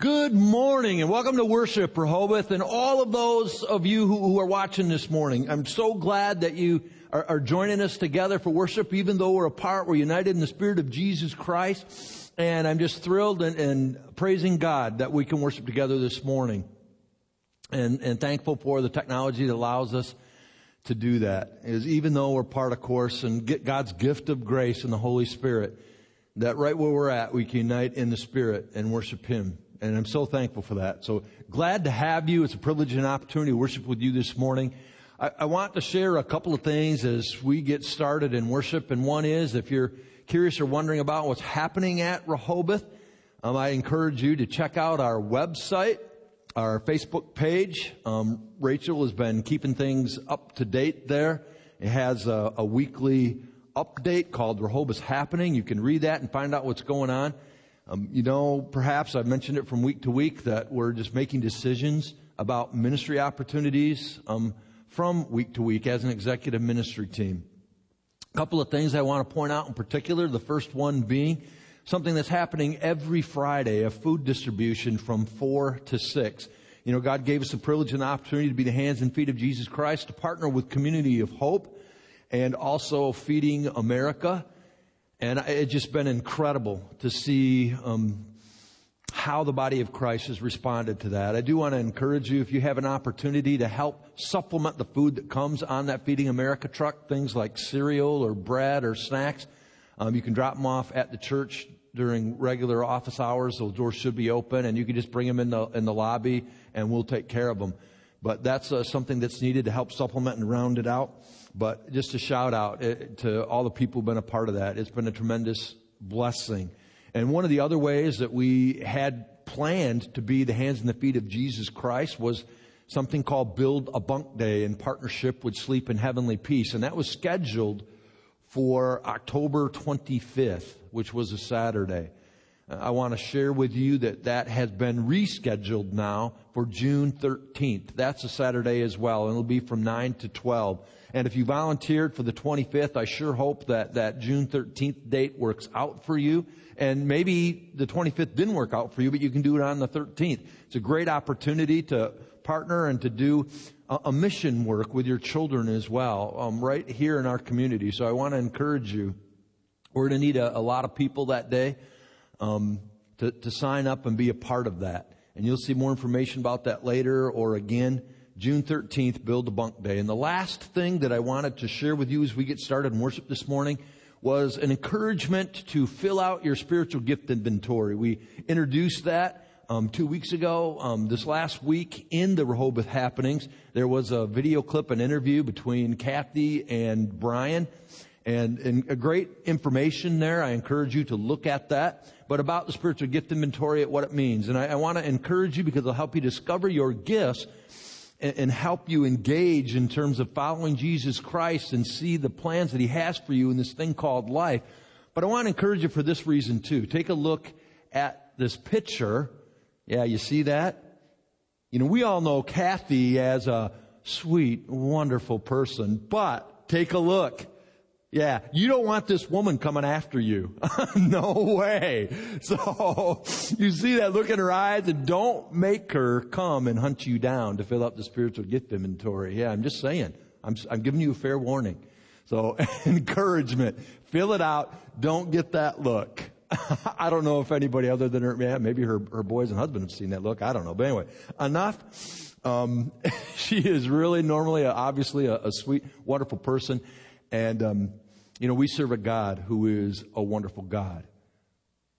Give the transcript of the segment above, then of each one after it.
Good morning and welcome to worship, Rehoboth, and all of those of you who, who are watching this morning. I'm so glad that you are, are, joining us together for worship, even though we're apart. We're united in the Spirit of Jesus Christ. And I'm just thrilled and, and praising God that we can worship together this morning. And, and thankful for the technology that allows us to do that. Is even though we're part of course and get God's gift of grace and the Holy Spirit, that right where we're at, we can unite in the Spirit and worship Him and I'm so thankful for that. So glad to have you. It's a privilege and opportunity to worship with you this morning. I, I, want to share a couple of things as we get started in worship. And one is, if you're curious or wondering about what's happening at Rehoboth, um, I encourage you to check out our website, our Facebook page. Um, Rachel has been keeping things up to date there. It has a, a weekly update called Rehoboth Happening. You can read that and find out what's going on. Um, you know, perhaps I've mentioned it from week to week that we're just making decisions about ministry opportunities um, from week to week as an executive ministry team. A couple of things I want to point out in particular. The first one being something that's happening every Friday, a food distribution from four to six. You know, God gave us the privilege and the opportunity to be the hands and feet of Jesus Christ, to partner with Community of Hope, and also Feeding America. And it's just been incredible to see um, how the body of Christ has responded to that. I do want to encourage you if you have an opportunity to help supplement the food that comes on that Feeding America truck, things like cereal or bread or snacks. Um, you can drop them off at the church during regular office hours. The doors should be open, and you can just bring them in the in the lobby, and we'll take care of them. But that's uh, something that's needed to help supplement and round it out. But just a shout out eh, to all the people who've been a part of that. It's been a tremendous blessing. And one of the other ways that we had planned to be the hands and the feet of Jesus Christ was something called Build a Bunk Day in partnership with Sleep in Heavenly Peace. And that was scheduled for October 25th, which was a Saturday. I want to share with you that that has been rescheduled now for June 13th. That's a Saturday as well, and it'll be from 9 to 12. And if you volunteered for the 25th, I sure hope that that June 13th date works out for you. And maybe the 25th didn't work out for you, but you can do it on the 13th. It's a great opportunity to partner and to do a, mission work with your children as well, um, right here in our community. So I want to encourage you. We're going to need a, a lot of people that day um, to, to sign up and be a part of that. And you'll see more information about that later or again, June 13th, Build a Bunk Day. And the last thing that I wanted to share with you as we get started in worship this morning was an encouragement to fill out your spiritual gift inventory. We introduced that um, two weeks ago. Um, this last week in the Rehoboth happenings, there was a video clip, an interview between Kathy and Brian. And, and a great information there. I encourage you to look at that. But about the spiritual gift inventory, what it means. And I, I want to encourage you because it'll help you discover your gifts and, help you engage in terms of following Jesus Christ and see the plans that He has for you in this thing called life. But I want to encourage you for this reason too. Take a look at this picture. Yeah, you see that? You know, we all know Kathy as a sweet, wonderful person, but take a look. Yeah, you don't want this woman coming after you. no way. So you see that look in her eyes and don't make her come and hunt you down to fill up the spiritual gift inventory. Yeah, I'm just saying. I'm, I'm giving you a fair warning. So encouragement. Fill it out. Don't get that look. I don't know if anybody other than her, yeah, maybe her, her boys and husband have seen that look. I don't know. But anyway, enough. Um, she is really normally, a, obviously a, a, sweet, wonderful person. And, um, you know, we serve a God who is a wonderful God.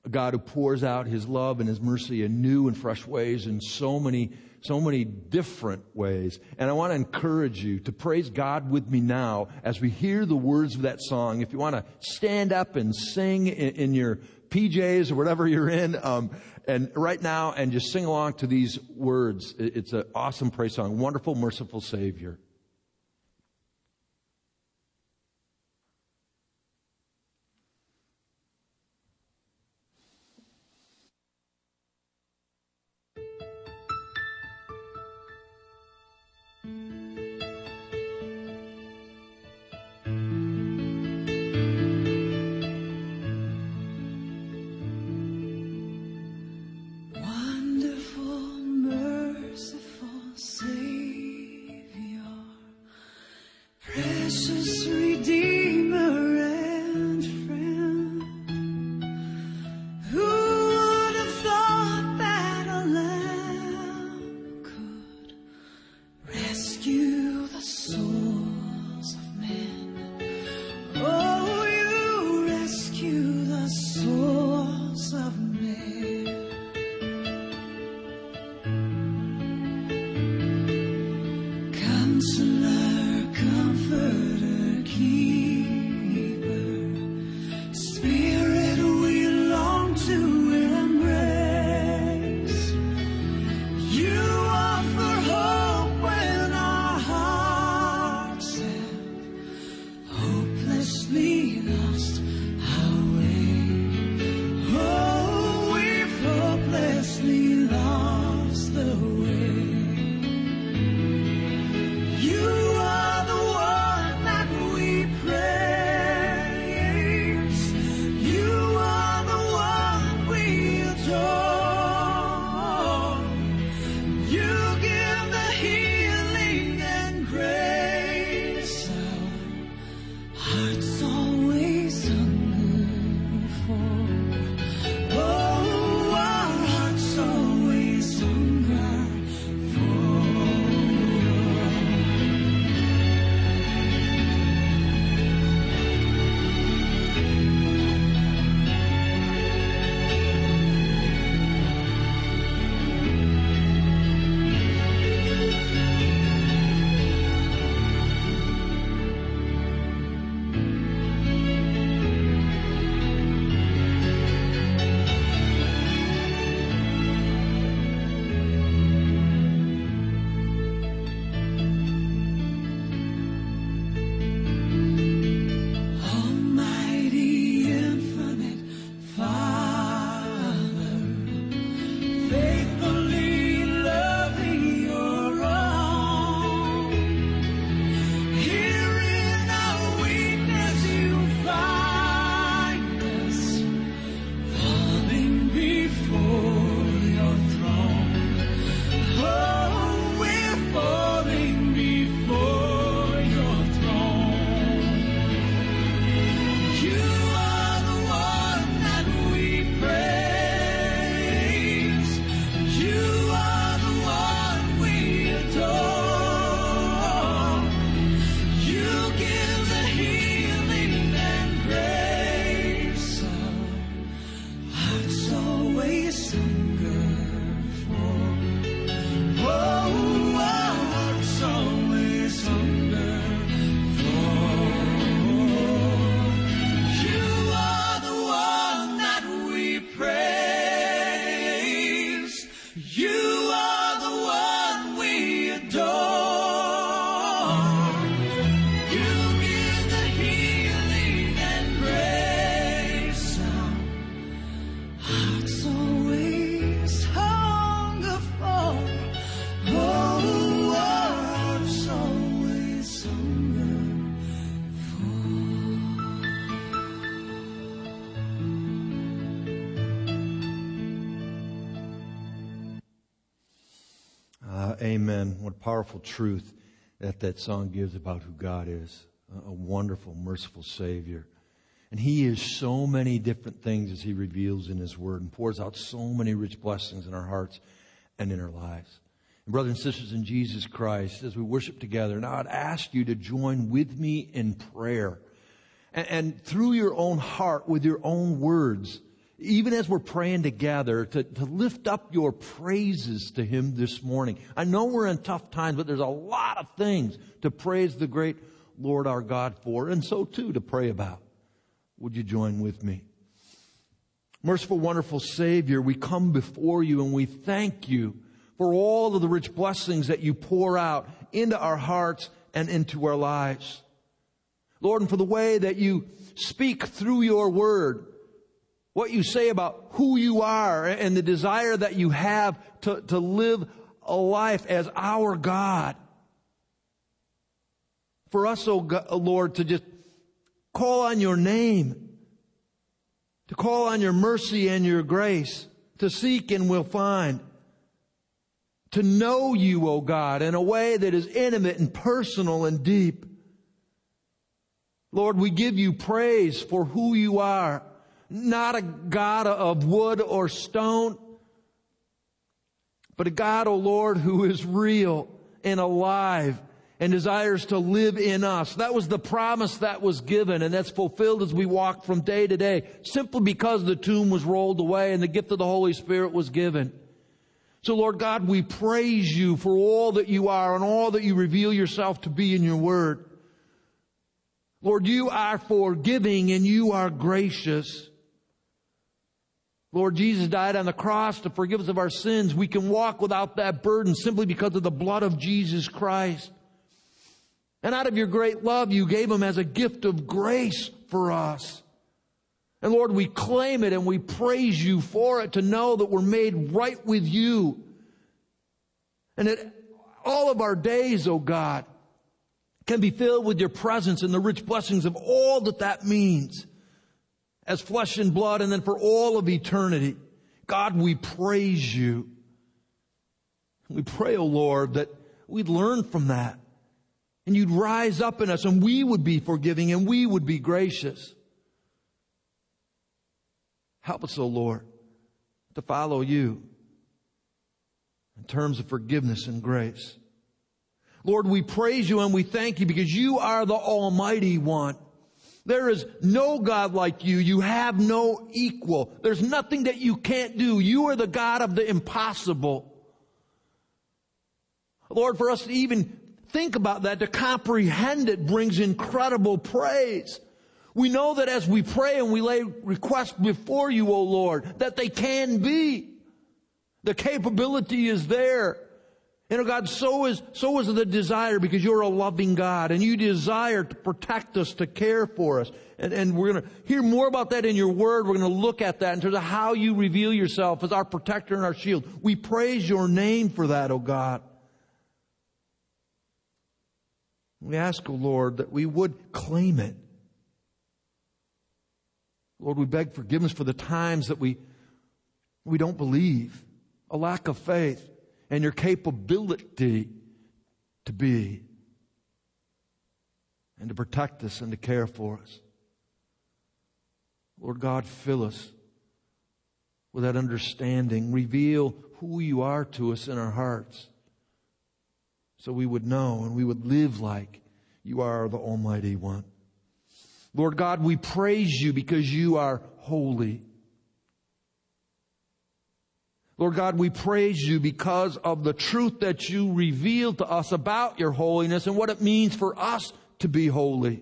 A God who pours out his love and his mercy in new and fresh ways in so many, so many different ways. And I want to encourage you to praise God with me now as we hear the words of that song. If you want to stand up and sing in, in your PJs or whatever you're in, um, and right now and just sing along to these words. It's an awesome praise song. Wonderful, merciful Savior. Amen. What a powerful truth that that song gives about who God is. A wonderful, merciful Savior. And He is so many different things as He reveals in His Word and pours out so many rich blessings in our hearts and in our lives. And brothers and sisters in Jesus Christ, as we worship together, now I'd ask you to join with me in prayer. And, and through your own heart, with your own words, even as we're praying together, to, to lift up your praises to Him this morning. I know we're in tough times, but there's a lot of things to praise the great Lord our God for, and so too to pray about. Would you join with me? Merciful, wonderful Savior, we come before you and we thank you for all of the rich blessings that you pour out into our hearts and into our lives. Lord, and for the way that you speak through your word what you say about who you are and the desire that you have to, to live a life as our God. For us, oh Lord, to just call on your name, to call on your mercy and your grace, to seek and we'll find, to know you, O oh God, in a way that is intimate and personal and deep. Lord, we give you praise for who you are not a God of wood or stone, but a God, O oh Lord, who is real and alive and desires to live in us. That was the promise that was given and that's fulfilled as we walk from day to day, simply because the tomb was rolled away and the gift of the Holy Spirit was given. So Lord God, we praise you for all that you are and all that you reveal yourself to be in your word. Lord, you are forgiving and you are gracious. Lord Jesus died on the cross to forgive us of our sins. We can walk without that burden simply because of the blood of Jesus Christ. And out of your great love, you gave him as a gift of grace for us. And Lord, we claim it and we praise you for it to know that we're made right with you. And that all of our days, oh God, can be filled with your presence and the rich blessings of all that that means as flesh and blood and then for all of eternity. God, we praise you. We pray, O oh Lord, that we'd learn from that and you'd rise up in us and we would be forgiving and we would be gracious. Help us, O oh Lord, to follow you in terms of forgiveness and grace. Lord, we praise you and we thank you because you are the Almighty One. There is no God like you. You have no equal. There's nothing that you can't do. You are the God of the impossible. Lord, for us to even think about that, to comprehend it brings incredible praise. We know that as we pray and we lay requests before you, O Lord, that they can be. The capability is there. And oh God, so is, so is the desire because you're a loving God and you desire to protect us, to care for us. And, and we're going to hear more about that in your word. We're going to look at that in terms of how you reveal yourself as our protector and our shield. We praise your name for that, oh God. We ask, O oh Lord, that we would claim it. Lord, we beg forgiveness for the times that we, we don't believe, a lack of faith and your capability to be and to protect us and to care for us. Lord God, fill us with that understanding. Reveal who you are to us in our hearts so we would know and we would live like you are the Almighty One. Lord God, we praise you because you are holy. Lord God, we praise you because of the truth that you revealed to us about your holiness and what it means for us to be holy.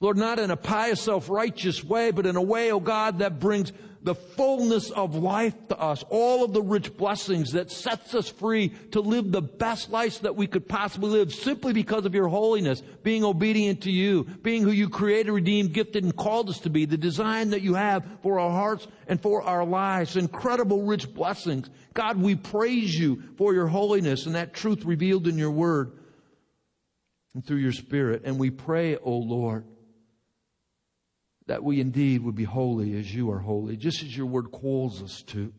Lord, not in a pious, self-righteous way, but in a way, oh God, that brings the fullness of life to us, all of the rich blessings that sets us free to live the best life that we could possibly live simply because of your holiness, being obedient to you, being who you created, redeemed, gifted, and called us to be, the design that you have for our hearts and for our lives, incredible rich blessings. God, we praise you for your holiness and that truth revealed in your word and through your spirit. And we pray, O Lord, that we indeed would be holy as you are holy, just as your word calls us to.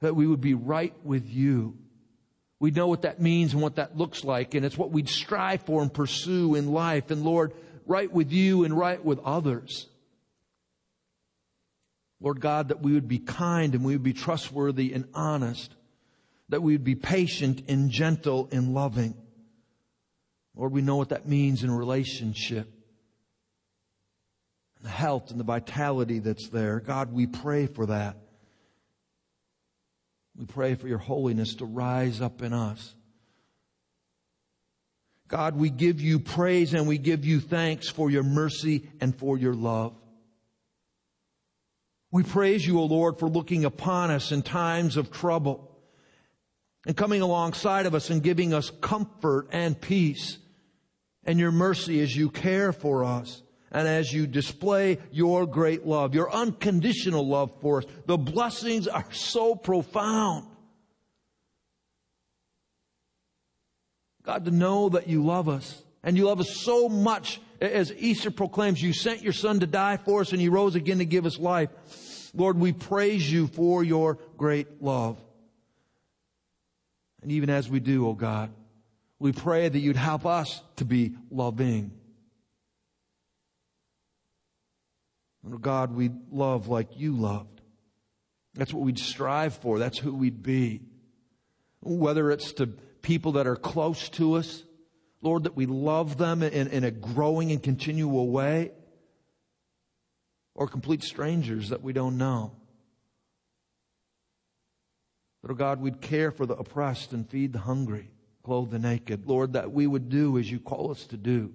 that we would be right with you. We know what that means and what that looks like, and it's what we'd strive for and pursue in life. And Lord, right with you and right with others. Lord God, that we would be kind and we would be trustworthy and honest, that we would be patient and gentle and loving. Lord, we know what that means in relationship. The health and the vitality that's there. God, we pray for that. We pray for your holiness to rise up in us. God, we give you praise and we give you thanks for your mercy and for your love. We praise you, O Lord, for looking upon us in times of trouble and coming alongside of us and giving us comfort and peace and your mercy as you care for us and as you display your great love, your unconditional love for us. The blessings are so profound. God, to know that you love us and you love us so much as Easter proclaims, you sent your son to die for us and he rose again to give us life. Lord, we praise you for your great love. And even as we do, oh God, we pray that you'd help us to be loving. And oh God, we'd love like you loved. That's what we'd strive for. That's who we'd be. Whether it's to people that are close to us, Lord, that we love them in, in a growing and continual way, or complete strangers that we don't know. But, oh God, we'd care for the oppressed and feed the hungry clothe the naked. Lord, that we would do as you call us to do.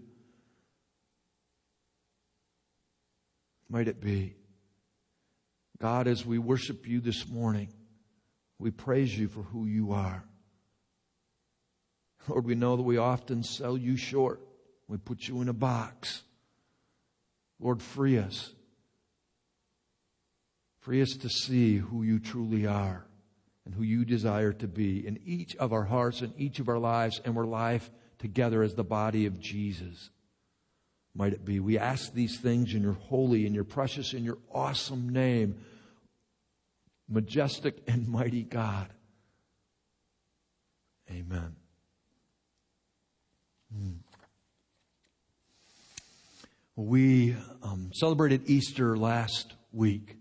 Might it be. God, as we worship you this morning, we praise you for who you are. Lord, we know that we often sell you short. We put you in a box. Lord, free us. Free us to see who you truly are and who you desire to be in each of our hearts and each of our lives, and we're life together as the body of Jesus. Might it be? We ask these things in your holy, in your precious, in your awesome name, majestic and mighty God. Amen. Hmm. We um, celebrated Easter last week.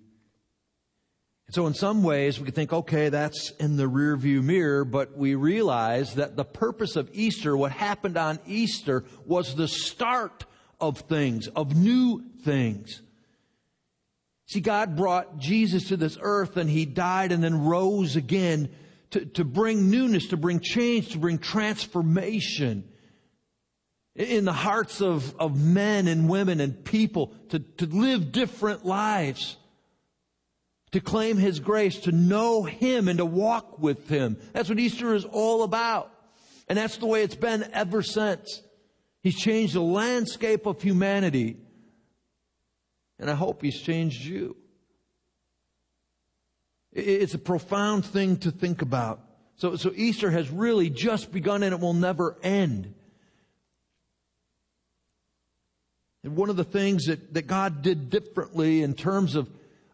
And so in some ways we could think, okay, that's in the rearview mirror, but we realize that the purpose of Easter, what happened on Easter, was the start of things, of new things. See, God brought Jesus to this earth and he died and then rose again to, to bring newness, to bring change, to bring transformation in the hearts of, of men and women and people to, to live different lives to claim His grace, to know Him and to walk with Him. That's what Easter is all about. And that's the way it's been ever since. He's changed the landscape of humanity. And I hope He's changed you. It's a profound thing to think about. So, so Easter has really just begun and it will never end. And one of the things that, that God did differently in terms of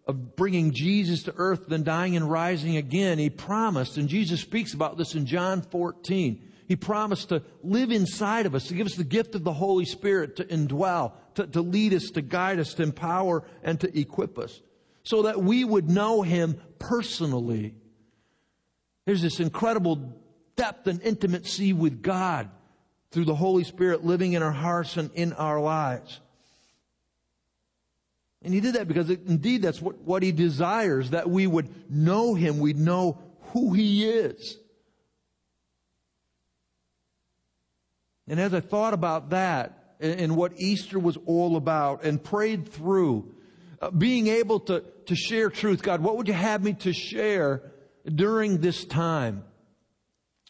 of bringing Jesus to earth, than dying and rising again, he promised, and Jesus speaks about this in John 14. He promised to live inside of us, to give us the gift of the Holy Spirit to indwell, to, to lead us, to guide us, to empower, and to equip us, so that we would know him personally. There's this incredible depth and intimacy with God through the Holy Spirit living in our hearts and in our lives. And he did that because it, indeed that's what, what he desires, that we would know him, we'd know who he is. And as I thought about that and, what Easter was all about and prayed through, uh, being able to, to share truth, God, what would you have me to share during this time?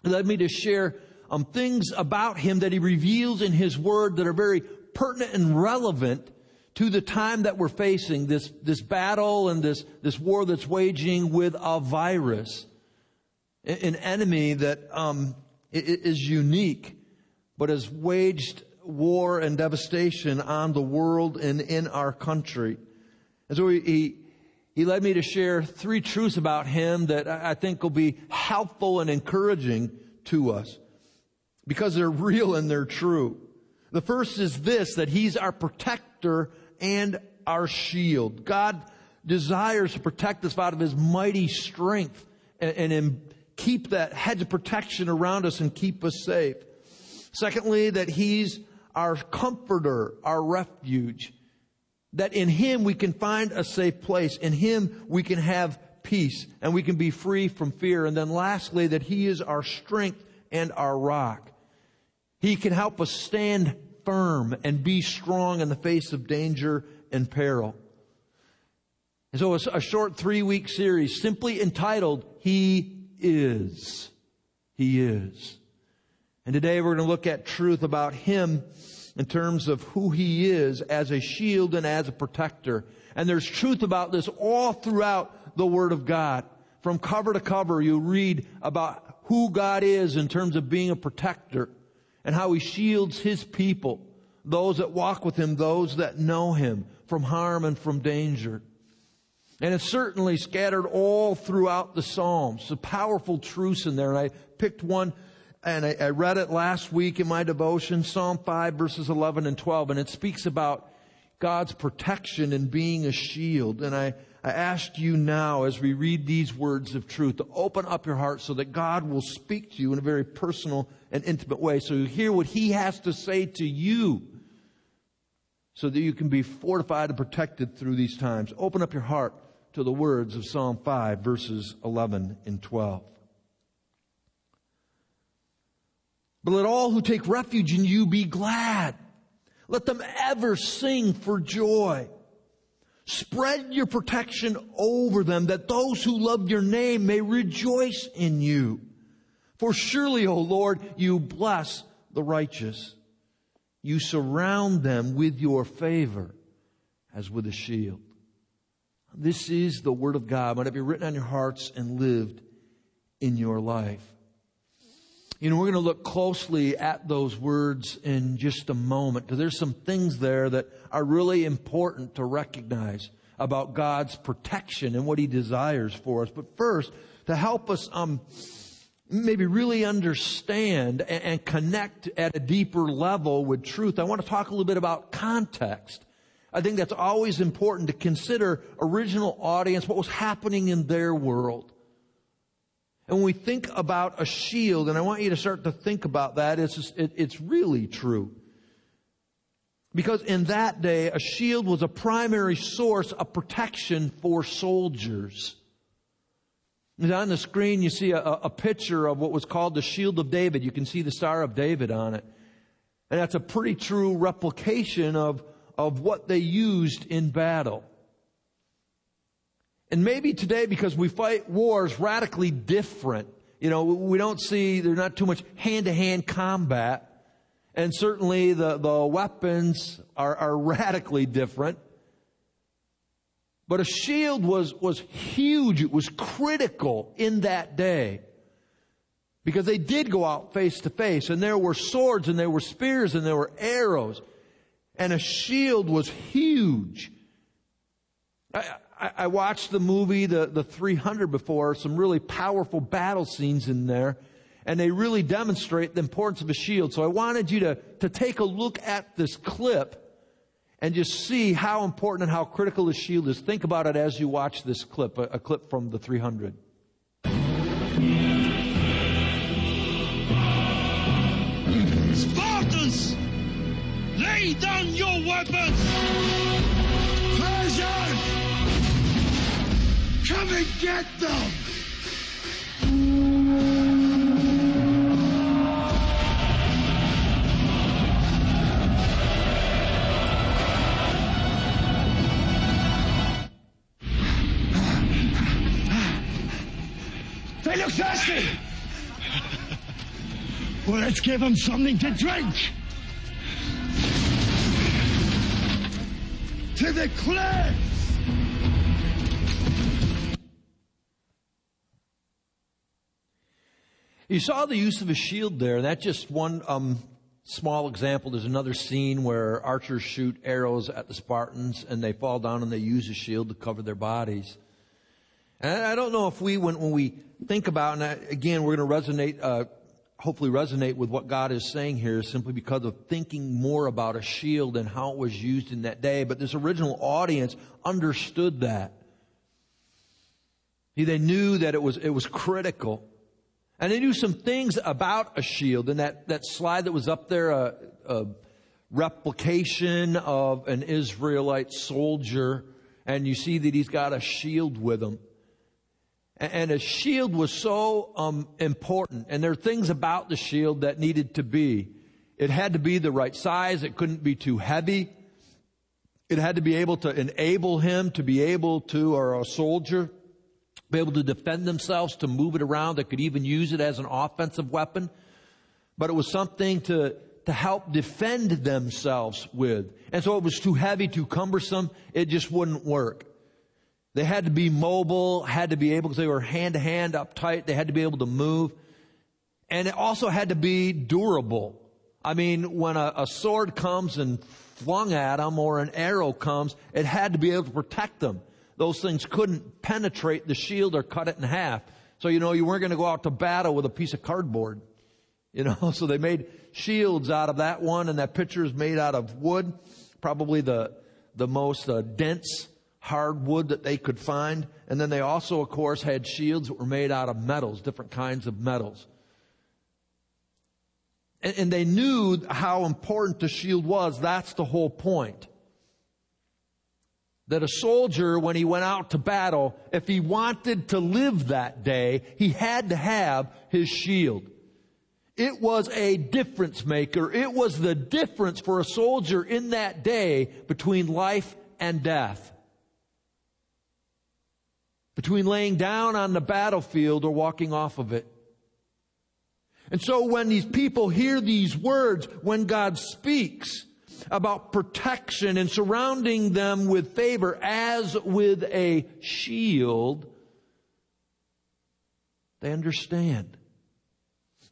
It led me to share um, things about him that he reveals in his word that are very pertinent and relevant to the time that we're facing, this, this battle and this, this war that's waging with a virus, an enemy that um, is unique, but has waged war and devastation on the world and in our country. And so he, he led me to share three truths about him that I think will be helpful and encouraging to us because they're real and they're true. The first is this, that he's our protector and our shield. God desires to protect us out of his mighty strength and, and keep that hedge of protection around us and keep us safe. Secondly, that he's our comforter, our refuge. That in him we can find a safe place. In him we can have peace and we can be free from fear. And then lastly, that he is our strength and our rock. He can help us stand firm and be strong in the face of danger and peril. And so it's a short three week series simply entitled, He is. He is. And today we're going to look at truth about Him in terms of who He is as a shield and as a protector. And there's truth about this all throughout the Word of God. From cover to cover, you read about who God is in terms of being a protector and how He shields His people, those that walk with Him, those that know Him from harm and from danger. And it's certainly scattered all throughout the Psalms. The powerful truths in there. And I picked one and I, I, read it last week in my devotion, Psalm 5 verses 11 and 12, and it speaks about God's protection and being a shield. And I, I ask you now, as we read these words of truth, to open up your heart so that God will speak to you in a very personal and intimate way. So you hear what He has to say to you so that you can be fortified and protected through these times. Open up your heart to the words of Psalm 5 verses 11 and 12. But let all who take refuge in you be glad. Let them ever sing for joy. Spread your protection over them that those who love your name may rejoice in you. For surely, O Lord, you bless the righteous. You surround them with your favor as with a shield. This is the Word of God. Might it be written on your hearts and lived in your life. You know, we're going to look closely at those words in just a moment because there's some things there that are really important to recognize about God's protection and what He desires for us. But first, to help us, um, maybe really understand and, and connect at a deeper level with truth, I want to talk a little bit about context. I think that's always important to consider original audience, what was happening in their world. And when we think about a shield, and I want you to start to think about that, it's, just, it, it's really true. Because in that day, a shield was a primary source of protection for soldiers. And on the screen, you see a, a picture of what was called the Shield of David. You can see the Star of David on it. And that's a pretty true replication of, of what they used in battle. And maybe today, because we fight wars radically different, you know, we don't see, there's not too much hand to hand combat. And certainly the, the weapons are, are radically different. But a shield was, was huge. It was critical in that day. Because they did go out face to face and there were swords and there were spears and there were arrows. And a shield was huge. I, I, watched the movie, the, the 300 before, some really powerful battle scenes in there, and they really demonstrate the importance of a shield. So I wanted you to, to take a look at this clip and just see how important and how critical the shield is. Think about it as you watch this clip, a, a clip from the 300. Spartans! Lay down your weapons! Come and get them! They look thirsty! well, let's give them something to drink! To the cliff! You saw the use of a shield there, and that's just one um, small example, there's another scene where archers shoot arrows at the Spartans and they fall down and they use a shield to cover their bodies. And I don't know if we, when, when we think about, and again, we're going to resonate, uh, hopefully resonate with what God is saying here simply because of thinking more about a shield and how it was used in that day. But this original audience understood that. They knew that it was, it was critical. And they knew some things about a shield. And that, that slide that was up there, a, a replication of an Israelite soldier. And you see that he's got a shield with him. And a shield was so um, important. And there are things about the shield that needed to be. It had to be the right size. It couldn't be too heavy. It had to be able to enable him to be able to, or a soldier, be able to defend themselves, to move it around. They could even use it as an offensive weapon. But it was something to, to help defend themselves with. And so it was too heavy, too cumbersome. It just wouldn't work. They had to be mobile, had to be able, because they were hand to hand up tight, they had to be able to move. And it also had to be durable. I mean, when a, a sword comes and flung at them or an arrow comes, it had to be able to protect them. Those things couldn't penetrate the shield or cut it in half. So, you know, you weren't going to go out to battle with a piece of cardboard. You know, so they made shields out of that one and that picture is made out of wood, probably the, the most uh, dense hardwood that they could find. And then they also, of course, had shields that were made out of metals, different kinds of metals. And, and they knew how important the shield was. That's the whole point. That a soldier, when he went out to battle, if he wanted to live that day, he had to have his shield. It was a difference maker. It was the difference for a soldier in that day between life and death between laying down on the battlefield or walking off of it. And so when these people hear these words, when God speaks about protection and surrounding them with favor as with a shield, they understand.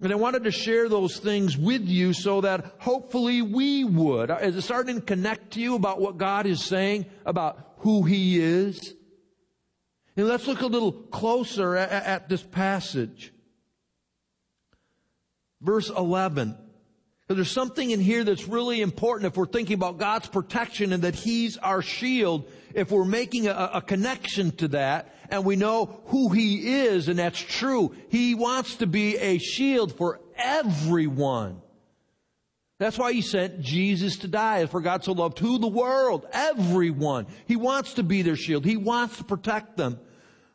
And I wanted to share those things with you so that hopefully we would. Is it starting to connect to you about what God is saying about who He is? And let's look a little closer at, at this passage. Verse 11. There's something in here that's really important if we're thinking about God's protection and that He's our shield. If we're making a, a, connection to that and we know who He is and that's true, He wants to be a shield for everyone. That's why He sent Jesus to die. For God so loved who? The world. Everyone. He wants to be their shield. He wants to protect them.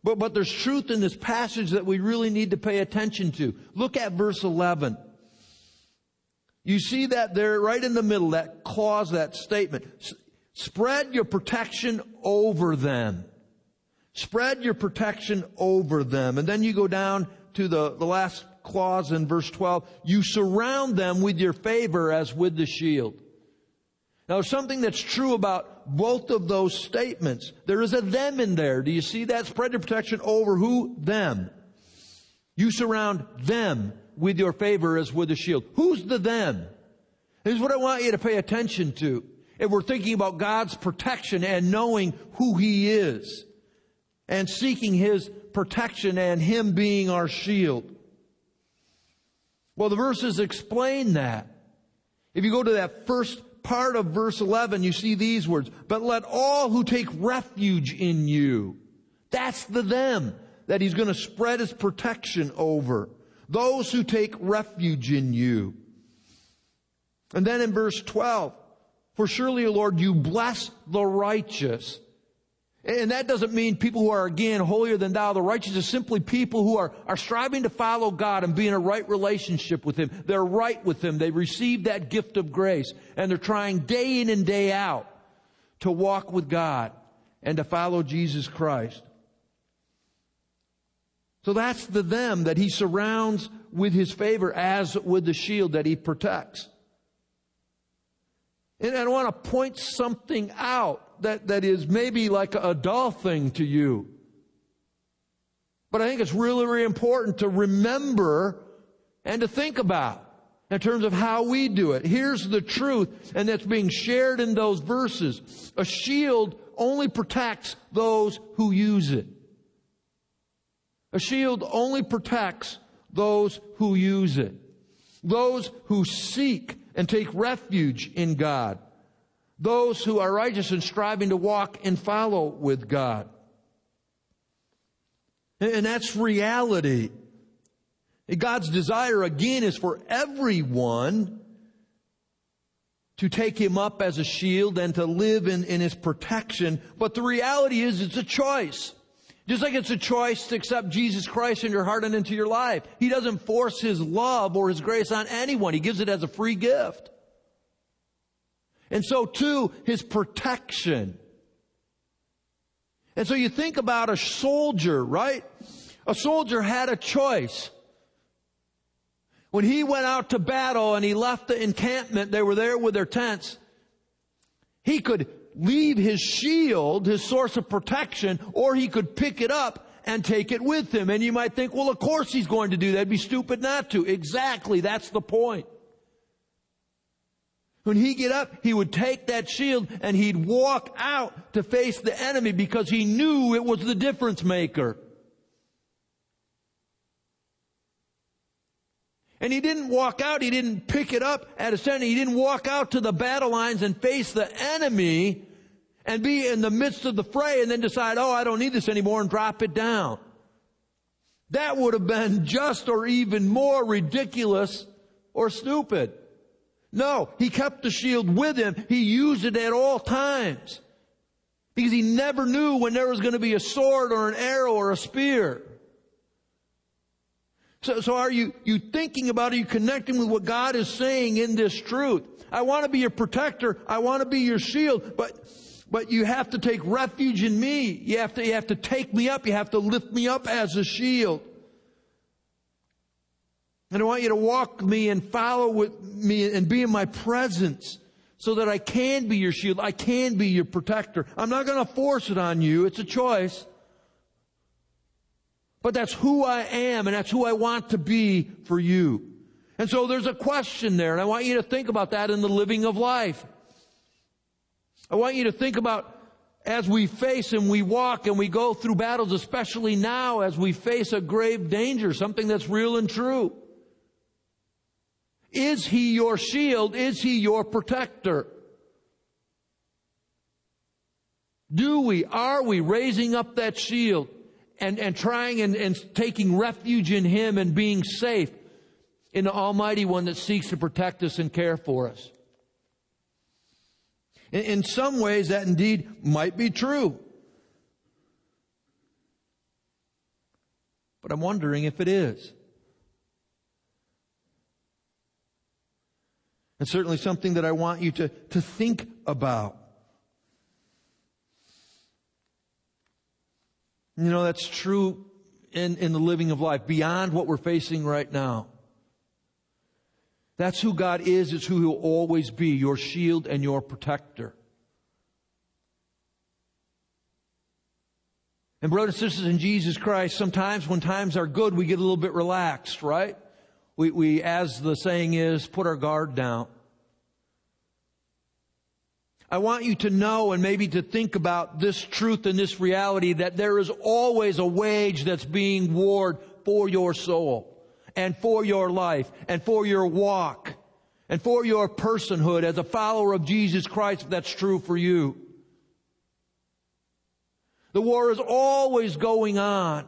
But, but there's truth in this passage that we really need to pay attention to. Look at verse 11. You see that there right in the middle, that clause, that statement. Spread your protection over them. Spread your protection over them. And then you go down to the, the last clause in verse 12. You surround them with your favor as with the shield. Now, something that's true about both of those statements, there is a them in there. Do you see that? Spread your protection over who? Them. You surround them with your favor as with a shield. Who's the them? Here's what I want you to pay attention to. If we're thinking about God's protection and knowing who He is and seeking His protection and Him being our shield. Well, the verses explain that. If you go to that first part of verse 11, you see these words, but let all who take refuge in you. That's the them that he's going to spread his protection over. Those who take refuge in you. And then in verse 12, for surely, Lord, you bless the righteous. And that doesn't mean people who are again holier than thou. The righteous is simply people who are, are striving to follow God and be in a right relationship with Him. They're right with Him. They received that gift of grace and they're trying day in and day out to walk with God and to follow Jesus Christ. So that's the them that He surrounds with His favor as with the shield that He protects. And I want to point something out that, that is maybe like a dull thing to you. But I think it's really, really important to remember and to think about. in terms of how we do it. Here's the truth, and that's being shared in those verses. A shield only protects those who use it. A shield only protects those who use it. Those who seek and take refuge in God. Those who are righteous and striving to walk and follow with God. And that's reality. God's desire again is for everyone to take him up as a shield and to live in, in his protection. But the reality is it's a choice. Just like it's a choice to accept Jesus Christ in your heart and into your life. He doesn't force His love or His grace on anyone. He gives it as a free gift. And so too, His protection. And so you think about a soldier, right? A soldier had a choice. When he went out to battle and he left the encampment, they were there with their tents. He could leave his shield, his source of protection, or he could pick it up and take it with him. And you might think, well, of course he's going to do that. It'd be stupid not to. Exactly. That's the point. When he get up, he would take that shield and he'd walk out to face the enemy because he knew it was the difference maker. And he didn't walk out, he didn't pick it up at a center, he didn't walk out to the battle lines and face the enemy and be in the midst of the fray and then decide, oh, I don't need this anymore and drop it down. That would have been just or even more ridiculous or stupid. No, he kept the shield with him. He used it at all times. Because he never knew when there was going to be a sword or an arrow or a spear. So, so are you, you thinking about, are you connecting with what God is saying in this truth? I want to be your protector. I want to be your shield, but, but you have to take refuge in me. You have to, you have to take me up. You have to lift me up as a shield. And I want you to walk me and follow with me and be in my presence so that I can be your shield. I can be your protector. I'm not going to force it on you. It's a choice. But that's who I am and that's who I want to be for you. And so there's a question there and I want you to think about that in the living of life. I want you to think about as we face and we walk and we go through battles, especially now as we face a grave danger, something that's real and true. Is he your shield? Is he your protector? Do we, are we raising up that shield? and, and trying and, and taking refuge in Him and being safe in the Almighty One that seeks to protect us and care for us. In, some ways, that indeed might be true. But I'm wondering if it is. And certainly something that I want you to, to think about. You know, that's true in, in the living of life, beyond what we're facing right now. That's who God is. It's who He'll always be, your shield and your protector. And brothers and sisters in Jesus Christ, sometimes when times are good, we get a little bit relaxed, right? We, we, as the saying is, put our guard down. I want you to know and maybe to think about this truth and this reality that there is always a wage that's being warred for your soul and for your life and for your walk and for your personhood as a follower of Jesus Christ, if that's true for you. The war is always going on.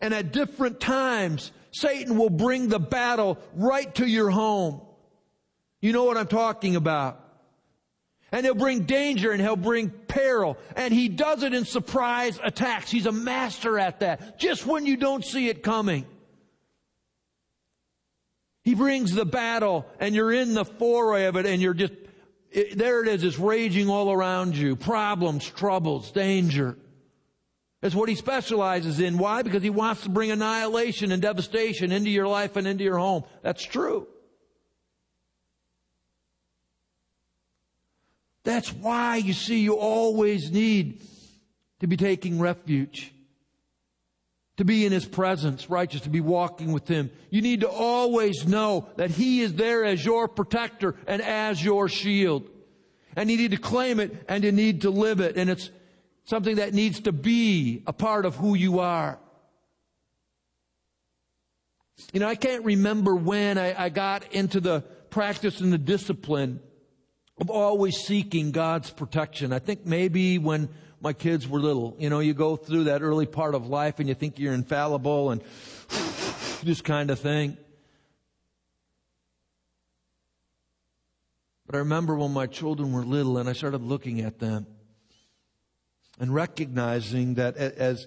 And at different times, Satan will bring the battle right to your home. You know what I'm talking about. And he'll bring danger and he'll bring peril. And he does it in surprise attacks. He's a master at that. Just when you don't see it coming. He brings the battle and you're in the foray of it and you're just, it, there it is. It's raging all around you. Problems, troubles, danger. That's what he specializes in. Why? Because he wants to bring annihilation and devastation into your life and into your home. That's true. That's why you see you always need to be taking refuge. To be in His presence, righteous, to be walking with Him. You need to always know that He is there as your protector and as your shield. And you need to claim it and you need to live it. And it's something that needs to be a part of who you are. You know, I can't remember when I, I got into the practice and the discipline of always seeking God's protection. I think maybe when my kids were little, you know, you go through that early part of life and you think you're infallible and this kind of thing. But I remember when my children were little and I started looking at them and recognizing that as,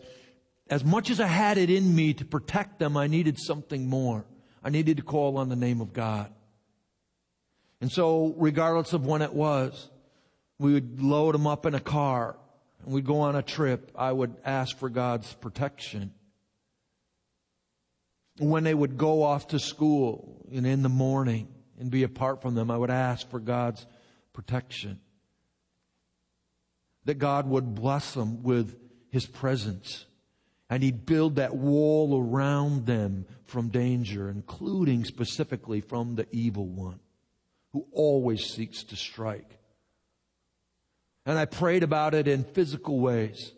as much as I had it in me to protect them, I needed something more. I needed to call on the name of God. And so, regardless of when it was, we would load them up in a car and we'd go on a trip. I would ask for God's protection. When they would go off to school and in the morning and be apart from them, I would ask for God's protection. That God would bless them with His presence. And He'd build that wall around them from danger, including specifically from the evil one who always seeks to strike. And I prayed about it in physical ways,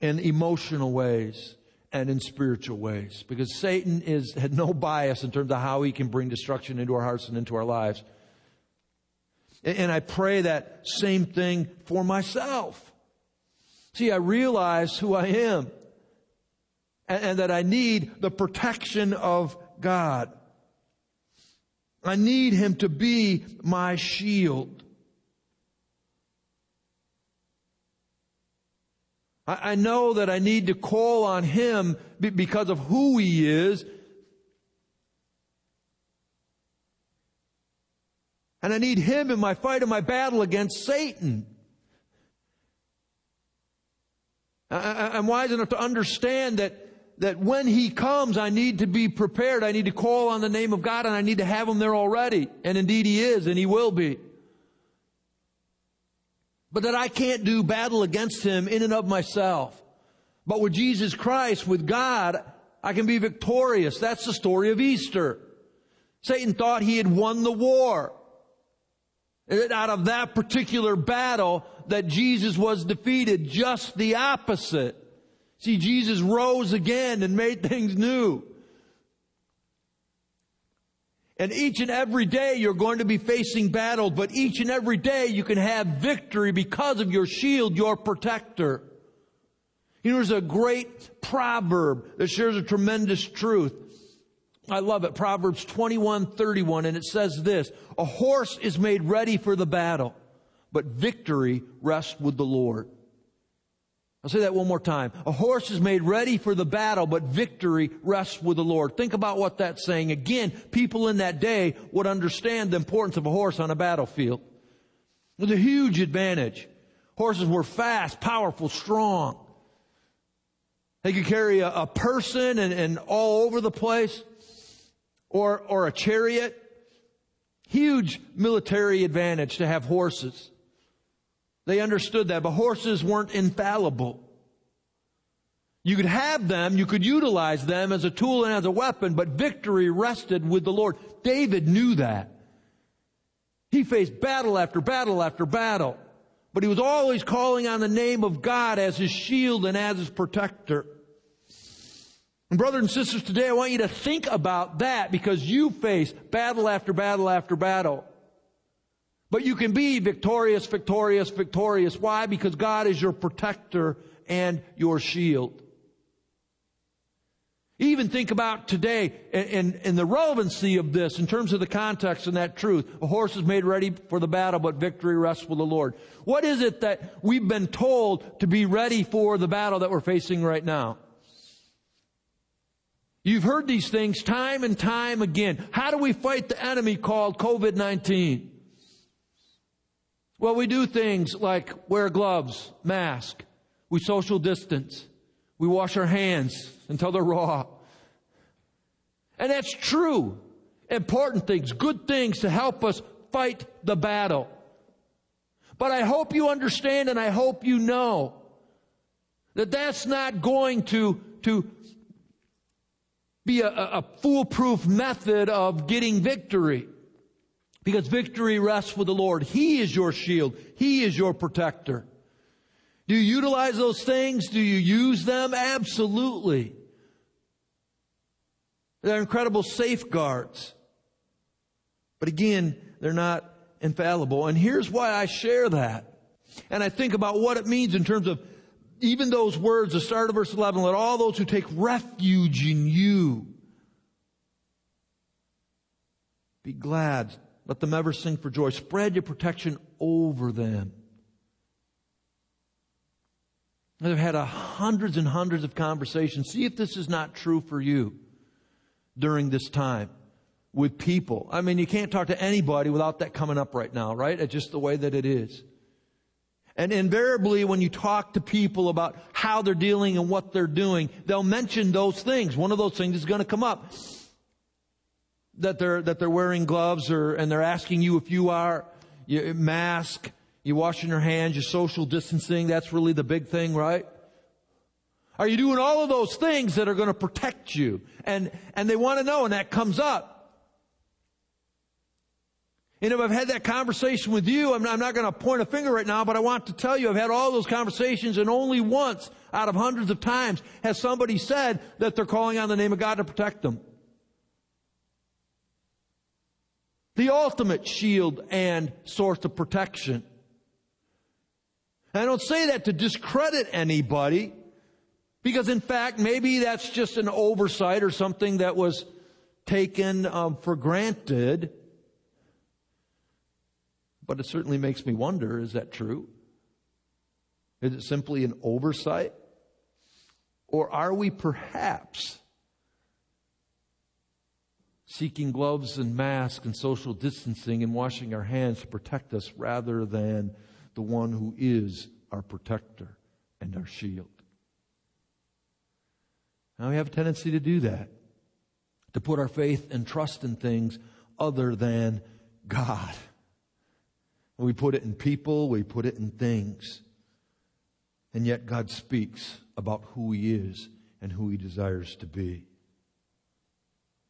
in emotional ways, and in spiritual ways. Because Satan is, had no bias in terms of how he can bring destruction into our hearts and into our lives. And I pray that same thing for myself. See, I realize who I am and, and that I need the protection of God. I need Him to be my shield. I, I know that I need to call on Him because of who He is. And I need Him in my fight and my battle against Satan. I, I'm wise enough to understand that that when he comes, I need to be prepared. I need to call on the name of God and I need to have him there already. And indeed he is and he will be. But that I can't do battle against him in and of myself. But with Jesus Christ, with God, I can be victorious. That's the story of Easter. Satan thought he had won the war. And out of that particular battle that Jesus was defeated, just the opposite. See, Jesus rose again and made things new. And each and every day you're going to be facing battles, but each and every day you can have victory because of your shield, your protector. You know, there's a great proverb that shares a tremendous truth. I love it. Proverbs 21, 31, and it says this, a horse is made ready for the battle, but victory rests with the Lord. I'll say that one more time. A horse is made ready for the battle, but victory rests with the Lord. Think about what that's saying. Again, people in that day would understand the importance of a horse on a battlefield. It was a huge advantage. Horses were fast, powerful, strong. They could carry a, a person and, and all over the place, or, or a chariot. Huge military advantage to have horses. They understood that, but horses weren't infallible. You could have them, you could utilize them as a tool and as a weapon, but victory rested with the Lord. David knew that. He faced battle after battle after battle, but he was always calling on the name of God as his shield and as his protector. And brothers and sisters, today I want you to think about that because you face battle after battle after battle. But you can be victorious, victorious, victorious. Why? Because God is your protector and your shield. Even think about today and, and, and, the relevancy of this in terms of the context and that truth. A horse is made ready for the battle, but victory rests with the Lord. What is it that we've been told to be ready for the battle that we're facing right now? You've heard these things time and time again. How do we fight the enemy called COVID-19? Well, we do things like wear gloves, mask, we social distance, we wash our hands until they're raw. And that's true. Important things, good things to help us fight the battle. But I hope you understand and I hope you know that that's not going to, to be a, a foolproof method of getting victory. Because victory rests with the Lord. He is your shield. He is your protector. Do you utilize those things? Do you use them? Absolutely. They're incredible safeguards. But again, they're not infallible. And here's why I share that. And I think about what it means in terms of even those words, the start of verse 11, let all those who take refuge in you be glad. Let them ever sing for joy. Spread your protection over them. I've had hundreds and hundreds of conversations. See if this is not true for you during this time with people. I mean, you can't talk to anybody without that coming up right now, right? It's just the way that it is. And invariably, when you talk to people about how they're dealing and what they're doing, they'll mention those things. One of those things is going to come up. That they're, that they're wearing gloves or, and they're asking you if you are, you mask, you washing your hands, you social distancing. That's really the big thing, right? Are you doing all of those things that are going to protect you? And, and they want to know, and that comes up. And if I've had that conversation with you, I'm not, I'm not going to point a finger right now, but I want to tell you I've had all those conversations and only once out of hundreds of times has somebody said that they're calling on the name of God to protect them. The ultimate shield and source of protection. I don't say that to discredit anybody, because in fact, maybe that's just an oversight or something that was taken um, for granted. But it certainly makes me wonder is that true? Is it simply an oversight? Or are we perhaps seeking gloves and masks and social distancing and washing our hands to protect us rather than the one who is our protector and our shield? Now we have a tendency to do that, to put our faith and trust in things other than God. We put it in people, we put it in things. And yet God speaks about who He is and who He desires to be.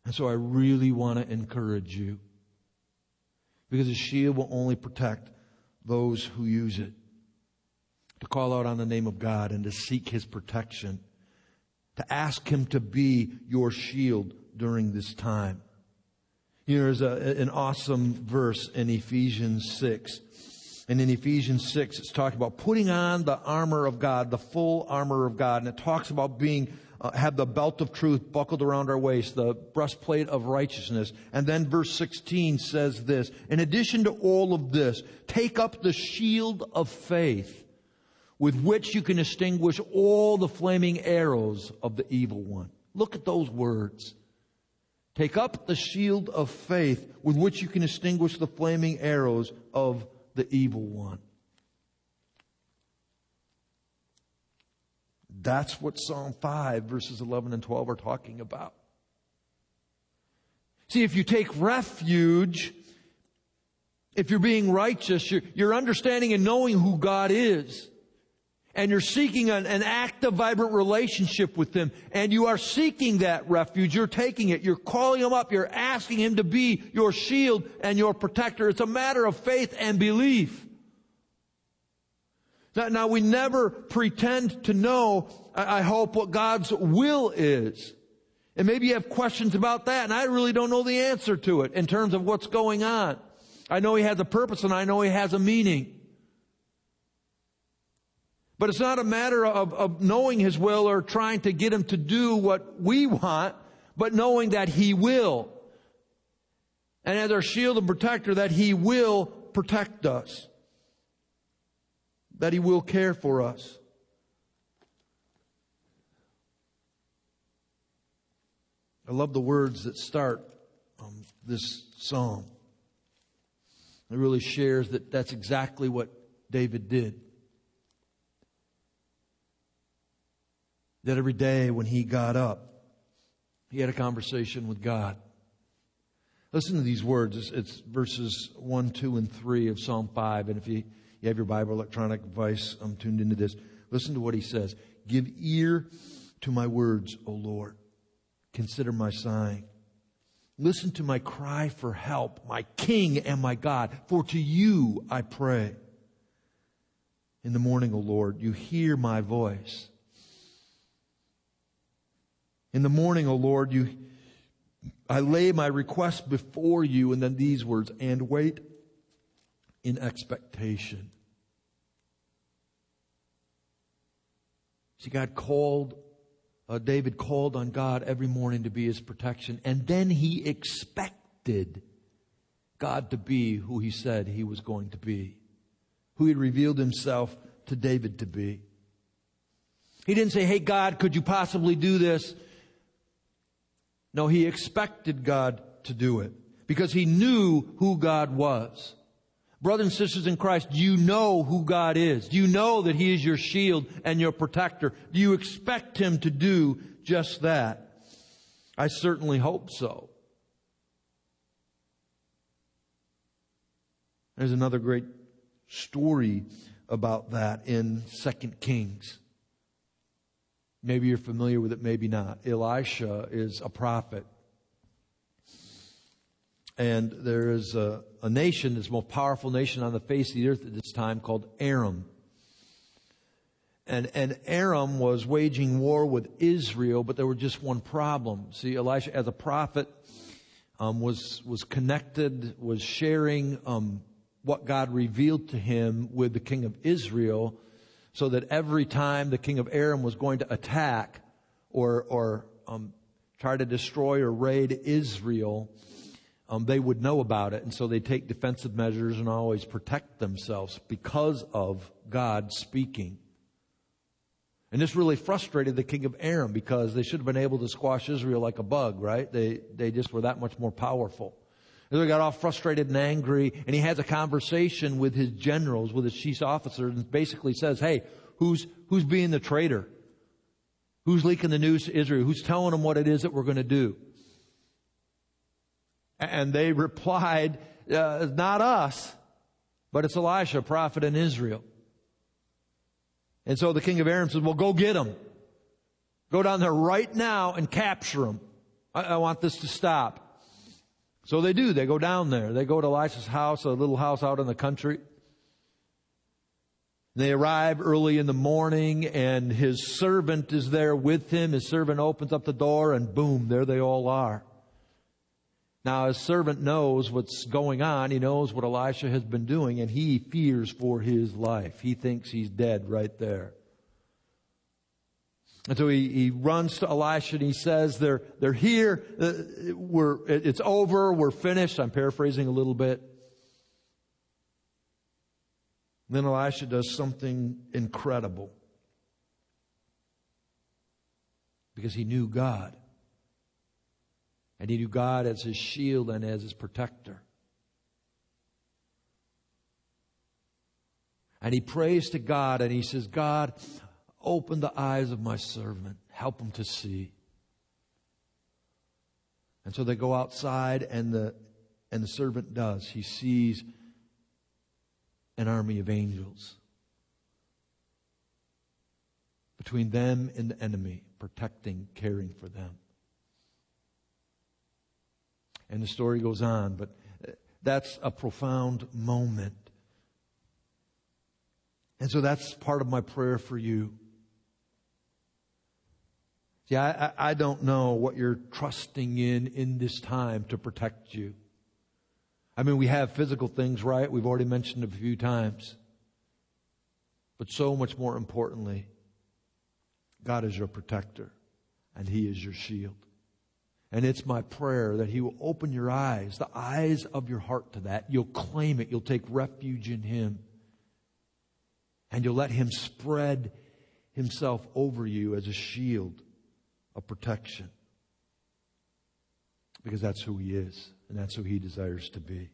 And so I really want to encourage you because a shield will only protect those who use it. To call out on the name of God and to seek His protection. To ask Him to be your shield during this time. You know, there's a, an awesome verse in Ephesians 6. And in Ephesians 6, it's talking about putting on the armor of God, the full armor of God. And it talks about being, uh, have the belt of truth buckled around our waist, the breastplate of righteousness. And then verse 16 says this, in addition to all of this, take up the shield of faith with which you can extinguish all the flaming arrows of the evil one. Look at those words. Take up the shield of faith with which you can extinguish the flaming arrows of the evil one. That's what Psalm 5, verses 11 and 12 are talking about. See, if you take refuge, if you're being righteous, you're, you're understanding and knowing who God is and you're seeking an, an active, vibrant relationship with Him, and you are seeking that refuge, you're taking it, you're calling Him up, you're asking Him to be your shield and your protector. It's a matter of faith and belief. Now, now we never pretend to know, I, hope, what God's will is. And maybe you have questions about that, and I really don't know the answer to it in terms of what's going on. I know He has a purpose and I know He has a meaning. But it's not a matter of, of knowing His will or trying to get Him to do what we want, but knowing that He will. And as our shield and protector, that He will protect us. That He will care for us. I love the words that start um, this psalm. It really shares that that's exactly what David did. that every day when he got up, he had a conversation with God. Listen to these words. It's, it's, verses 1, 2, and 3 of Psalm 5. And if you, you have your Bible, electronic device, I'm tuned into this. Listen to what he says. Give ear to my words, O Lord. consider my sighing. Listen to my cry for help, my King and my God, for to you I pray. In the morning, O Lord, you hear my voice. In the morning, O Lord, you, I lay my request before you, and then these words, and wait in expectation. See, God called, uh, David called on God every morning to be his protection, and then he expected God to be who he said he was going to be, who he revealed himself to David to be. He didn't say, Hey, God, could you possibly do this? No, he expected God to do it because he knew who God was. Brothers and sisters in Christ, do you know who God is? Do you know that He is your shield and your protector? Do you expect Him to do just that? I certainly hope so. There's another great story about that in 2 Kings. Maybe you're familiar with it, maybe not. Elisha is a prophet and there is a, a nation, this most powerful nation on the face of the earth at this time called Aram. And, and Aram was waging war with Israel, but there was just one problem. See, Elisha, as a prophet, um, was, was connected, was sharing um, what God revealed to him with the king of Israel, so that every time the king of Aram was going to attack or, or um, try to destroy or raid Israel, um, they would know about it, and so they take defensive measures and always protect themselves because of God speaking. And this really frustrated the king of Aram because they should have been able to squash Israel like a bug, right? They, they just were that much more powerful. And they got all frustrated and angry, and he has a conversation with his generals, with his chief officers, and basically says, hey, who's, who's being the traitor? Who's leaking the news to Israel? Who's telling them what it is that we're going to do? And they replied, uh, not us, but it's Elisha, prophet in Israel. And so the king of Aram says, well, go get him. Go down there right now and capture him. I, I want this to stop. So they do. They go down there. They go to Elisha's house, a little house out in the country. They arrive early in the morning and his servant is there with him. His servant opens up the door and boom, there they all are. Now, his servant knows what's going on. He knows what Elisha has been doing, and he fears for his life. He thinks he's dead right there. And so he, he runs to Elisha and he says, they're, they're here. Uh, we're, it's over. We're finished. I'm paraphrasing a little bit. Then Elisha does something incredible because he knew God. And he knew God as his shield and as his protector. And he prays to God and he says, God, open the eyes of my servant, help him to see. And so they go outside and the, and the servant does. He sees an army of angels between them and the enemy, protecting, caring for them and the story goes on, but uh, that's a profound moment. And so that's part of my prayer for you. See, I, I don't know what you're trusting in in this time to protect you. I mean, we have physical things, right? We've already mentioned a few times. But so much more importantly, God is your protector and He is your shield. And it's my prayer that He will open your eyes, the eyes of your heart to that. You'll claim it. You'll take refuge in Him. And you'll let Him spread Himself over you as a shield of protection. Because that's who He is, and that's who He desires to be.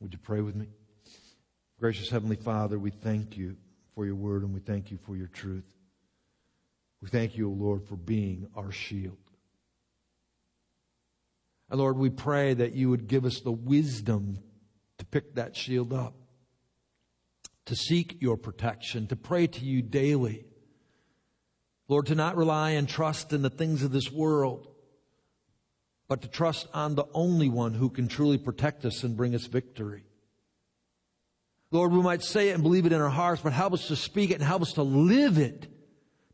Would you pray with me? Gracious Heavenly Father, we thank you for your word and we thank you for your truth. We thank you, O Lord, for being our shield. And Lord, we pray that you would give us the wisdom to pick that shield up, to seek your protection, to pray to you daily. Lord, to not rely and trust in the things of this world, but to trust on the only one who can truly protect us and bring us victory. Lord, we might say it and believe it in our hearts, but help us to speak it and help us to live it,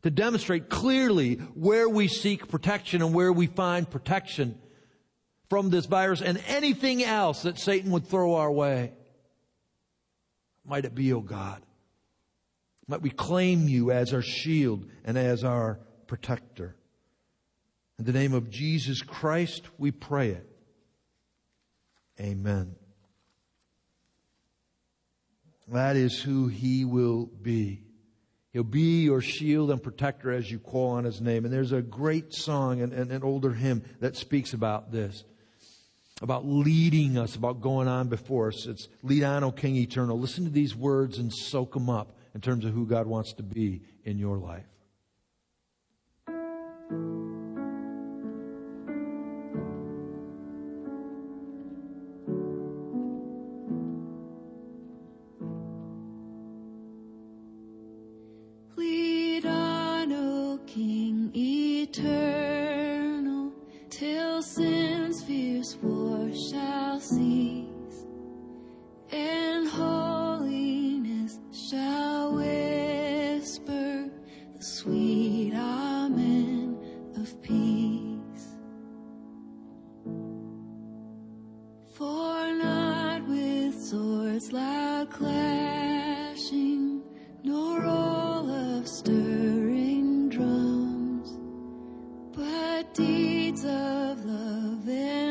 to demonstrate clearly where we seek protection and where we find protection from this virus and anything else that Satan would throw our way. Might it be, O oh God. Might we claim you as our shield and as our protector. In the name of Jesus Christ, we pray it. Amen. That is who he will be. He'll be your shield and protector as you call on his name. And there's a great song and an older hymn that speaks about this about leading us, about going on before us. It's lead on, O King Eternal. Listen to these words and soak them up in terms of who God wants to be in your life. deeds of love and.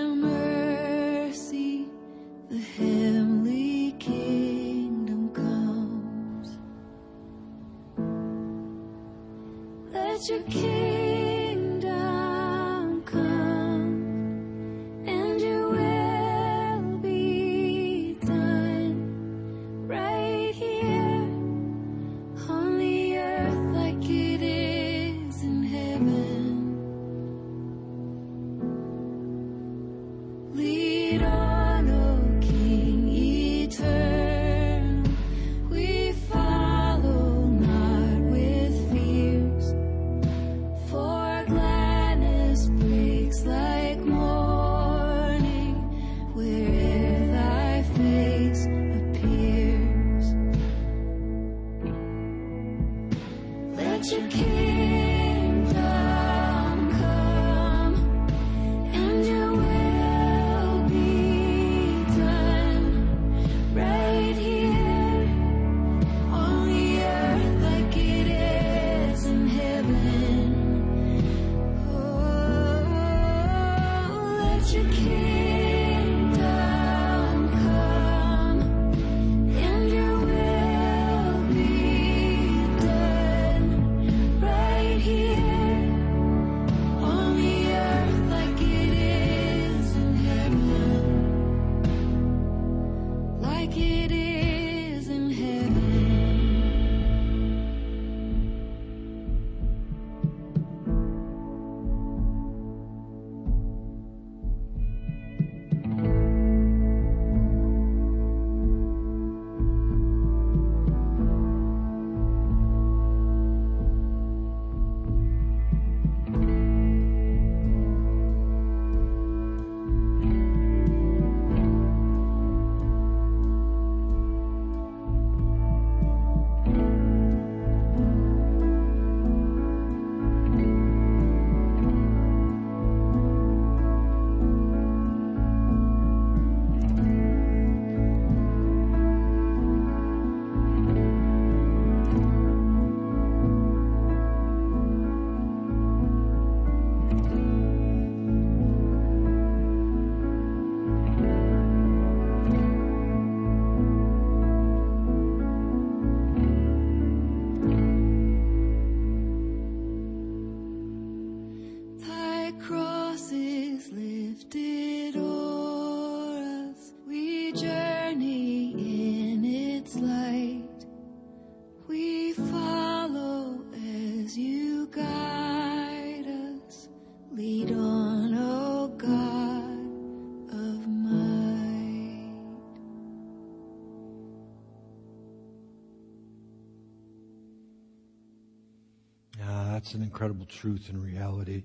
An incredible truth and reality.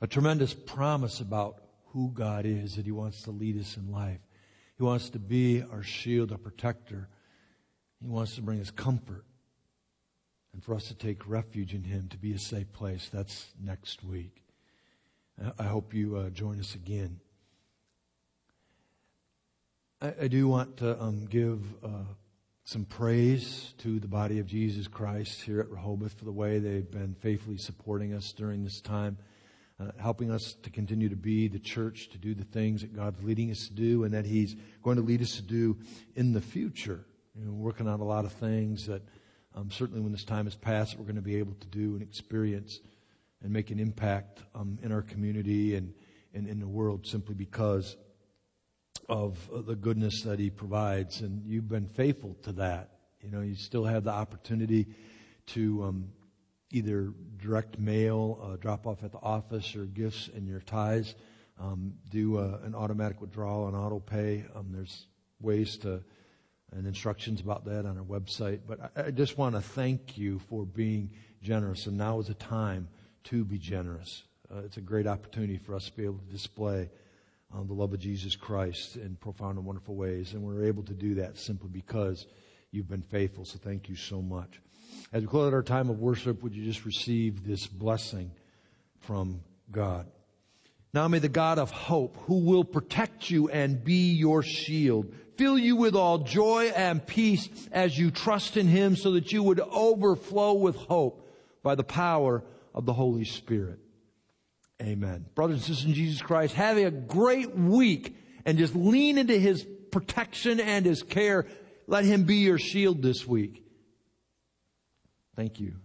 A tremendous promise about who God is, that He wants to lead us in life. He wants to be our shield, our protector. He wants to bring us comfort and for us to take refuge in Him to be a safe place. That's next week. I hope you uh, join us again. I, I do want to um, give uh, some praise to the body of Jesus Christ here at Rehoboth for the way they've been faithfully supporting us during this time, uh, helping us to continue to be the church, to do the things that God's leading us to do, and that He's going to lead us to do in the future. You know, working on a lot of things that um, certainly when this time has passed, we're going to be able to do and experience and make an impact um, in our community and, and in the world simply because of the goodness that He provides. And you've been faithful to that. You know, you still have the opportunity to um, either direct mail, uh, drop off at the office, or gifts in your ties. Um, do uh, an automatic withdrawal and auto pay. Um, there's ways to and instructions about that on our website. But I, I just want to thank you for being generous. And now is the time to be generous. Uh, it's a great opportunity for us to be able to display um, the love of Jesus Christ in profound and wonderful ways. And we're able to do that simply because you've been faithful. So thank you so much. As we close out our time of worship, would you just receive this blessing from God? Now may the God of hope, who will protect you and be your shield, fill you with all joy and peace as you trust in him so that you would overflow with hope by the power of the Holy Spirit. Amen. Brothers and sisters in Jesus Christ, having a great week and just lean into His protection and His care. Let Him be your shield this week. Thank you.